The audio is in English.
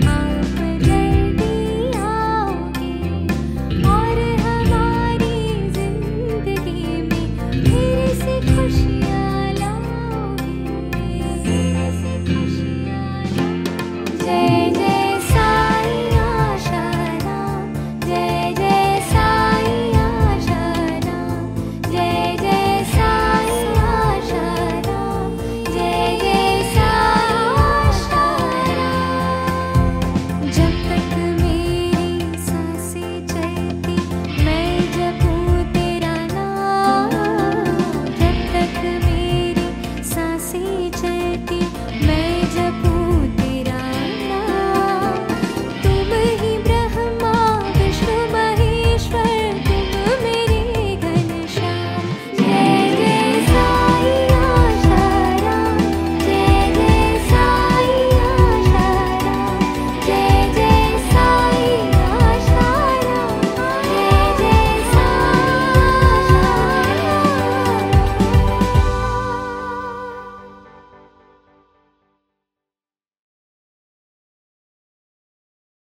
Bye.